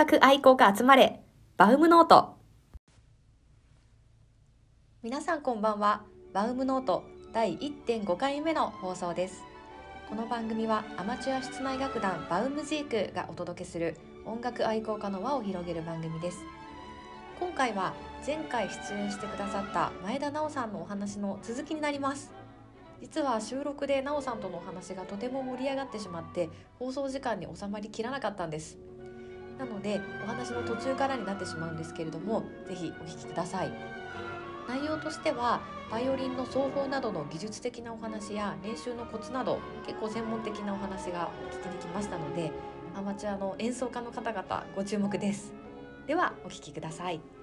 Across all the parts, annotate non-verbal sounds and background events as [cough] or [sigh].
楽愛好家集まれ。バウムノート。皆さんこんばんは。バウムノート第1.5回目の放送です。この番組はアマチュア室内楽団バウムジークがお届けする音楽愛好家の輪を広げる番組です。今回は前回出演してくださった前田奈緒さんのお話の続きになります。実は収録で奈緒さんとのお話がとても盛り上がってしまって放送時間に収まりきらなかったんです。なのでお話の途中からになってしまうんですけれども是非お聞きください。内容としてはバイオリンの奏法などの技術的なお話や練習のコツなど結構専門的なお話がお聞きに来ましたのでアマチュアの演奏家の方々ご注目です。ではお聴きください。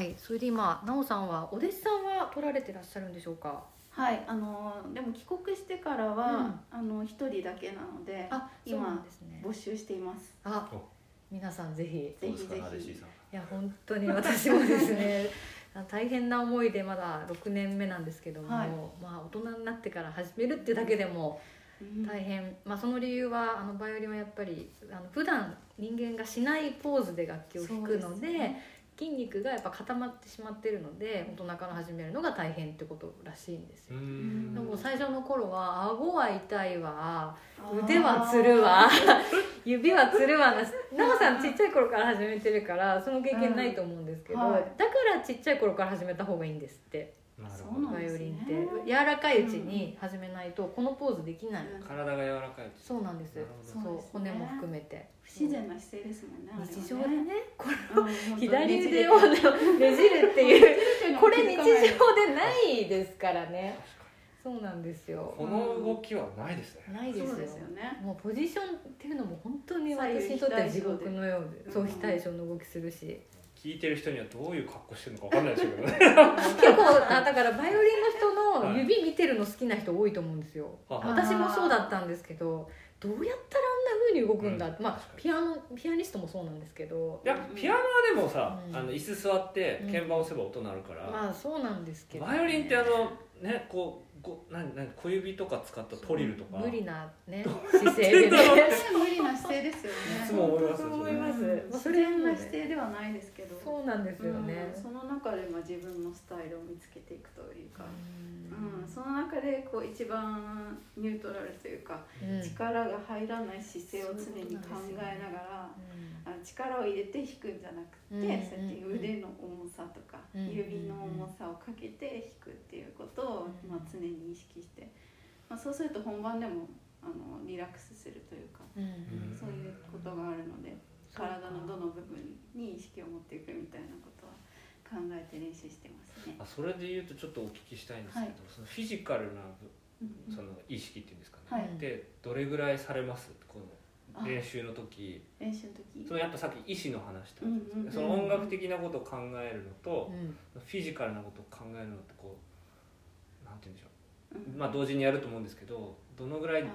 はい、それで今奈緒さんはお弟子さんは取られてらっしゃるんでしょうか？はい、あのでも帰国してからは、あの一人だけなのであそうなん今ですね。募集しています。あ皆さんぜひ。ぜひぜひ。いや本当に私もですね [laughs] 大変な思いでまだ6年目なんですけども、はい。まあ大人になってから始めるってだけでもうん。大変、まあ、その理由はあのバイオリンはやっぱりあの普段人間がしないポーズで楽器を弾くのでね筋肉がやっぱ固まってしまってるので大人から始めるのが大変ってことらしいんですうよ。ん。でも最初の頃は顎は痛いわ腕はつるわ [laughs] 指はつるわな奈緒さんちっちゃい頃から始めてるからその経験ないと思うんですけど、うんはい。だからちっちゃい頃から始めた方がいいんですってそうなんバイオリンってね。柔らかいうちに始めないとこのポーズできない、うん。体が柔らかいうちそうなんです。そうそうですね。骨も含めて。不自然な姿勢ですもんね。日常でねこれ左腕をね。ねじるっていう [laughs] これ日常でないですからね。そうなんですよ。この動きはないですね。ないですよ。そうですよね。もうポジションっていうのも本当に私にとっては地獄のようで。そう非対称の動きするし聞いてる人にはどういう格好してるのかわかんないですけどね。結構あだからバイオリンの人の指見てるの好きな人多いと思うんですよ。は私もそうだったんですけどどうやったらあんな風に動くんだうん確かに。ピアノピアニストもそうなんですけど。いやピアノはでもさ、うん。あの椅子座ってうん。鍵盤押せば音鳴るから、まあそうなんですけど、バイオリンってあのねこうこう何何小指とか使ったトリルとか。無理なね姿勢でね。[laughs] 無理な姿勢ですよね。いつも思いますそう思いますうんまあそれ自然な姿勢ではないですけど。そうなんですよね。うん、その中でまあ自分のスタイルを見つけていくというか、うん。うん、その中でこう一番ニュートラルというか、うん。力が入らない姿勢を常に考えながら、あの力を入れて弾くんじゃなくて、うん。そうやって腕の重さとか、うん。指の重さをかけて弾くっていうことを、うん。まあ、常に意識して、まあ、そうすると本番でもあのリラックスするというか、うん。うんそういうことがあるので体のどの部分に意識を持っていくみたいなことは考えて練習してますね。あそれで言うとちょっとお聞きしたいんですけど、はい。そのフィジカルなうんその意識っていうんですかね、はい。でどれぐらいされます？こあの練習の時。練習の時。そのやっぱさっき意思の話と、うんうんうんその音楽的なことを考えるのとう、ん。フィジカルなことを考えるのってこうなんて言うんでしょう。ん。うまあ同時にやると思うんですけどどのぐらいあ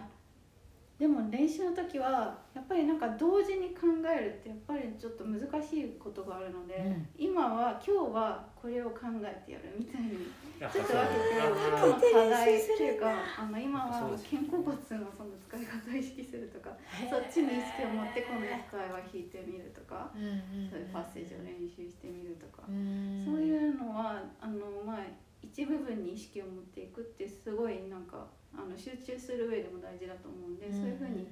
でも練習の時はやっぱりなんか同時に考えるってやっぱりちょっと難しいことがあるので、うん。今は今日はこれを考えてやるみたいにちょっと分けてああの課題っていうかあの今は肩甲骨のその使い方を意識するとかそっちに意識を持ってこの機会は弾いてみるとかうんうん。そういうパッセージを練習してみるとかうん。そういうのはあのまあ一部分に意識を持っていくってすごいなんかあの集中する上でも大事だと思うんで、そういうふうに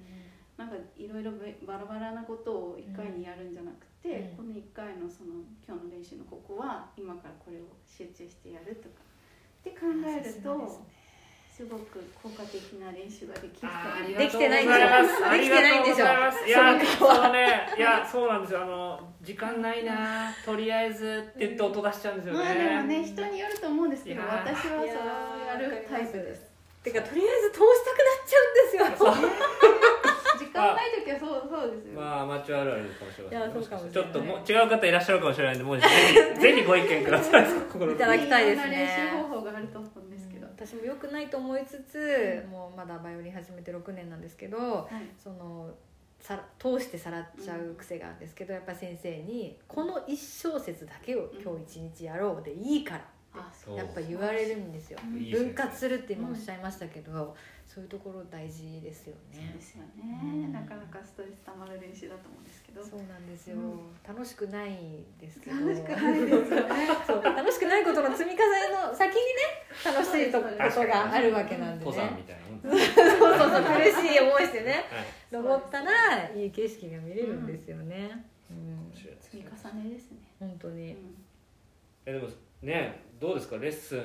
なんかいろいろバラバラなことを1回にやるんじゃなくて、うん。この1回のその今日の練習のここは今からこれを集中してやるとかって考えるとすごく効果的な練習ができるとあー思いできてないんですできてないんでしょいやそうねいやそうなんですよ。あの時間ないなとりあえずって言って音出しちゃうんですよね、まあでもね人によると思うんですけど私はそれをやるタイプですてかとりあえず通したくなっちゃうんですよ。[laughs] 時間ない時はそうそうですよ、まあアマチュアあるあるかもしれませんいやそうかもしちょれないっともう違う方いらっしゃるかもしれないんでもうぜひぜひご意見ください心いただきたいですねろんな練習方法があると思うんですけど、私も良くないと思いつつもうまだバイオリン始めて6年なんですけどはいそのさら通してさらっちゃう癖があるんですけど、やっぱり先生に「この1小節だけを今日一日やろう」でいいからあそう。やっぱ言われるんですよ。分割するって今おっしゃいましたけど、そういうところ大事ですよね。そうですようねん。なかなかストレス溜まる練習だと思うんですけど。そうなんですよ、うん。楽しくないですけど。楽しくないですよね。[laughs] そう。楽しくないことの積み重ねの先にね楽しいとことがあるわけなんでね。登山みたいなもんだそうそうそう。苦しい思いしてね。はい。登ったらいい景色が見れるんですよね、うん。積み重ねですね。本当に、うんえでもねどうですか？レッスン。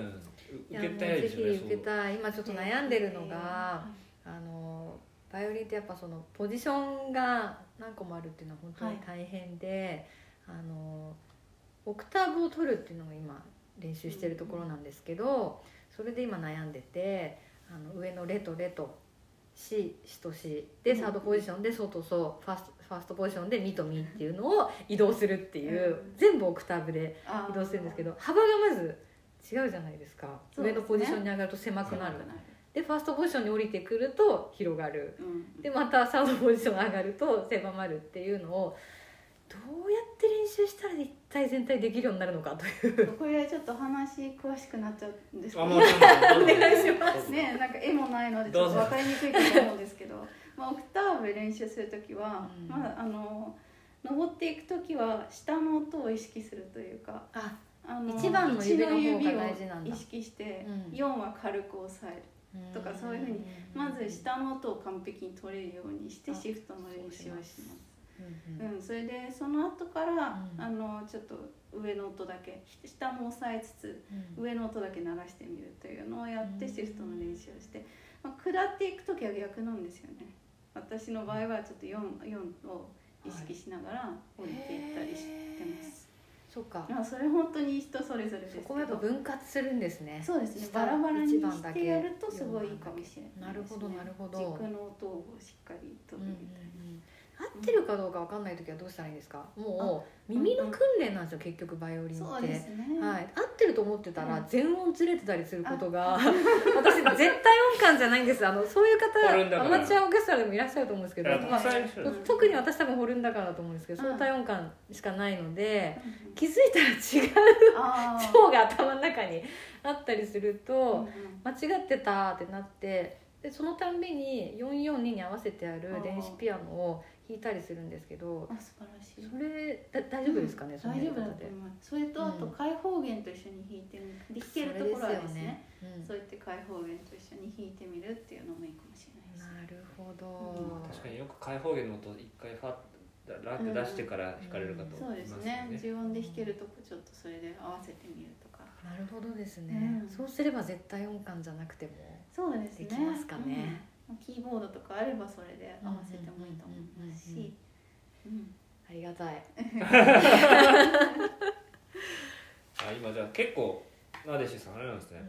受けたいですよねもうぜひ受けたい。今ちょっと悩んでるのが、はあのバイオリンってやっぱそのポジションが何個もあるっていうのは本当に大変で、あのオクターブを取るっていうのが今練習してるところなんですけど、それで今悩んでてあの上のレとレとシシとシでうん。サードポジションでソとソファーストファーストポジションでミとミっていうのを移動するっていう、うん。全部オクターブで移動するんですけど幅がまず違うじゃないですか。そうですね。上のポジションに上がると狭くなる。でファーストポジションに降りてくると広がる。うん。でまたサードポジション上がると狭まるっていうのをどうやって練習したら一体全体できるようになるのかという。これちょっと話詳しくなっちゃうんですけど。[laughs] お願いします。ねなんか絵もないのでちょっと分かりにくいと思うんですけど。まあオクターブ練習する時は、うん。まああの登っていく時は下の音を意識するというか。ああの一番の指の方が大事なんだ。意識して、うん。4は軽く押さえる。とかそういうふうにまず下の音を完璧に取れるようにしてあシフトの練習をします。うんうん。うん、それでその後から、うん。あのちょっと上の音だけ下も押さえつつうん。上の音だけ鳴らしてみるというのをやってうん。シフトの練習をして、まあ、下っていく時は逆なんですよね。私の場合はちょっと 4, 4を意識しながら降りていったりしてます、そっか。まあ、それ本当に人それぞれですけど。そこもやっぱ分割するんですね。そうですね。下バラバラにしてやるとすごいいいかもしれないね、なるほどなるほど。軸の音をしっかり取うんうんるみたいな、うん合ってるかどうかわかんない時はどうしたらいいんですか？もう耳の訓練なんですよ結局バイオリンって。そうですね、はい、合ってると思ってたらうん。全音ずれてたりすることが [laughs] 私絶対音感じゃないんです。あのそういう方アマチュアオーケストラでもいらっしゃると思うんですけど、まあ特に私多分ホルンだからだと思うんですけどうん相対音感しかないのでうん。気づいたら違う蝶 [laughs] が頭の中にあったりするうんうとん。間違ってたってなってでそのたんびに442に合わせてある電子ピアノを弾いたりするんですけどあ素晴らしい。それだ大丈夫ですかね、その大丈夫だと思います。それとあとうん開放弦と一緒に弾いてみで弾けるところはですね。うん。そうやって開放弦と一緒に弾いてみるっていうのもいいかもしれないですなるほど、うん。確かによく開放弦の音一回ファッラって出してから弾かれるかとそうです思いますよね。ね。重音で弾けるとこちょっとそれで合わせてみるとか。なるほどですね、うん。そうすれば絶対音感じゃなくてもそうですね。できますかね、うんキーボードとかあればそれで合わせてもいいと思いますし。うんありがたい。[laughs] あ今じゃあ結構なでしさんあれなんですね。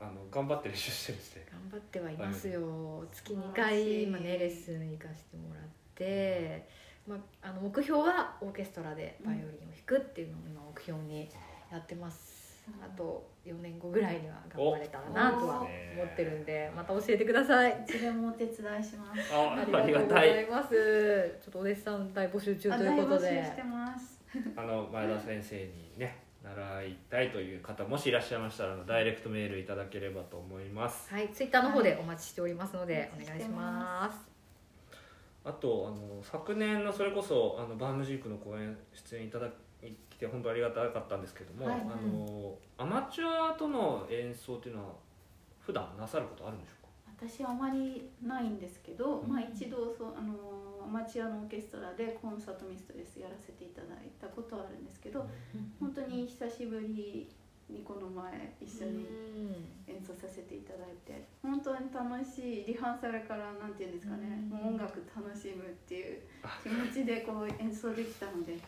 うん。あの頑張って練習してるんですね。頑張ってはいますよ。月2回今ねレッスン行かせてもらって、まあ、あの目標はオーケストラでバイオリンを弾くっていうのを今目標にやってますあと4年後ぐらいには頑張れたらなとは思ってるんでまた教えてください。いつでもお手伝いします。あありありががとうご。ざいます。ちょっとお弟子さん大募集中あということで。大募集してます。あの前田先生にね習いたいという方もしいらっしゃいましたらダイレクトメールいただければと思います。はいツイッターの方でお待ちしておりますのでお願いします。あとあの昨年のそれこそあのバームジークの公演出演いただきて本当ありがたかったんですけども、はい。あのアマチュアとの演奏っていうのは普段なさることあるんでしょうか？私はあまりないんですけど、うん。まあ一度そうあのアマチュアのオーケストラでコンサートミストレスやらせていただいたことはあるんですけど本当に久しぶりにこの前一緒に演奏させていただいて本当に楽しいリハーサルからなんていうんですかね、うん。もう音楽楽しむっていう気持ちでこう演奏できたので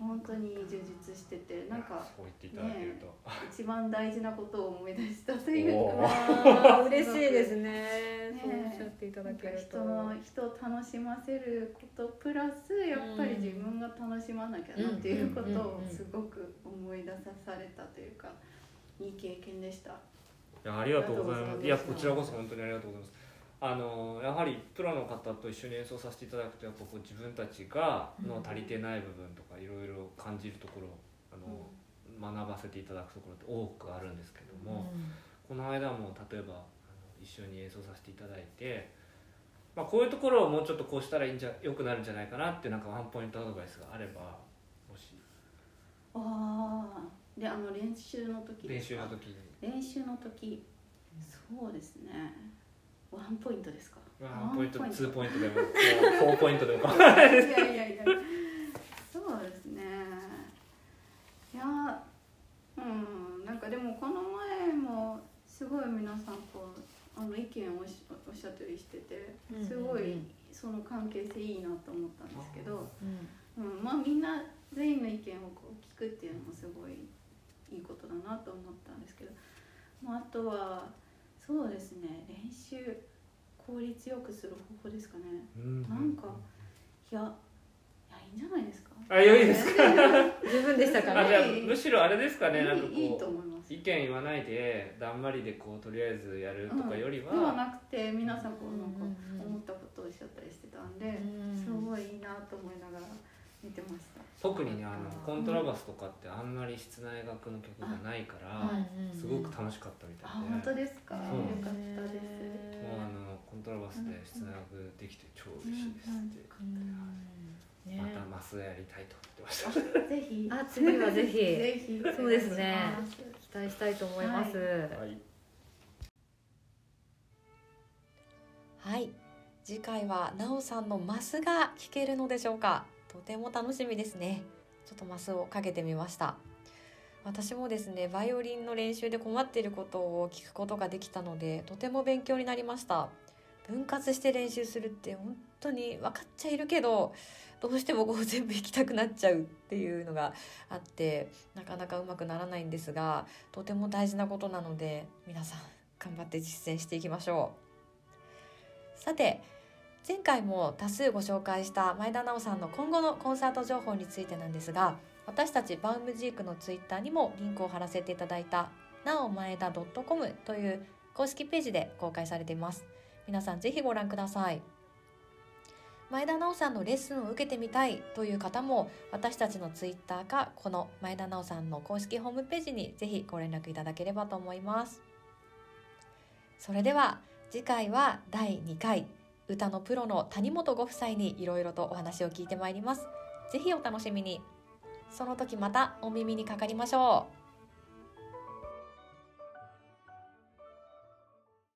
本当に充実しててなんかそう言っていただけると、一番大事なことを思い出したというか。[laughs] 嬉しいですね。ね。そうおっしゃっていただなんかけると。人の人を楽しませることプラスやっぱり自分が楽しまなきゃなっていうことをすごく思い出さされたというかいい経験でした。いやありがとうございます。いやこちらこそ本当にありがとうございます。あのやはりプロの方と一緒に演奏させていただくとやっぱこう自分たちがの足りてない部分とかいろいろ感じるところあの、学ばせていただくところって多くあるんですけども、この間も例えばあの一緒に演奏させていただいて、まあ、こういうところをもうちょっとこうしたらいいんじゃ良くなるんじゃないかなってなんかワンポイントアドバイスがあればもし。ああであの練習の時練習の時に。練習の時。そうですねワンポイントですか？ワンポイントワンツーポイントでもこう4ポイントでも。いやいやいやそうですね。いやうんなんかでもこの前もすごい皆さんこうあの意見をおっしおっしゃったりしててうんすごいその関係性いいなと思ったんですけど、うん。うん、まあみんな全員の意見をこう聞くっていうのもすごいいいことだなと思ったんですけど、まあ、あとはそうですね。練習効率よくする方法ですかね。うん。なんかいやいやいいんじゃないですか。あ良いですか？[laughs] 十分でしたかあじゃあねむしろあれですかね。なんかいいいいとこ思います。う意見言わないでだんまりでこうとりあえずやるとかよりは、ではなくて皆さんこうなんかうん。うん。うん。思ったことをおっしゃったりしてたんでうん。すごいいいなと思いながら見てました特にねあのコントラバスとかってあんまり室内楽の曲がないから、はい。すごく楽しかったみたいで、あ本当ですか？よそう。かったです。もうあのコントラバスで室内楽できて超嬉しいですって、ねまたマスやりたいと言ってました、ぜひ。あ次はぜひ。ぜひ。そうですね。期待したいと思います。はい。はい、次回はなおさんのマスが聞けるのでしょうか？とても楽しみですね。ちょっとマスをかけてみました。私もですね、バイオリンの練習で困っていることを聞くことができたので、とても勉強になりました。分割して練習するって本当に分かっちゃいるけど、どうしてもこう全部弾きたくなっちゃうっていうのがあって、なかなかうまくならないんですが、とても大事なことなので、皆さん頑張って実践していきましょう。さて前回も多数ご紹介した前田奈緒さんの今後のコンサート情報についてなんですが私たちバウムジークのツイッターにもリンクを貼らせていただいたなお前田 .com という公式ページで公開されています。皆さんぜひご覧ください。前田奈緒さんのレッスンを受けてみたいという方も私たちのツイッターかこの前田奈緒さんの公式ホームページにぜひご連絡いただければと思います。それでは次回は第2回。歌のプロの谷本ご夫妻にいろいろとお話を聞いてまいります。ぜひお楽しみに。その時またお耳にかかりましょう。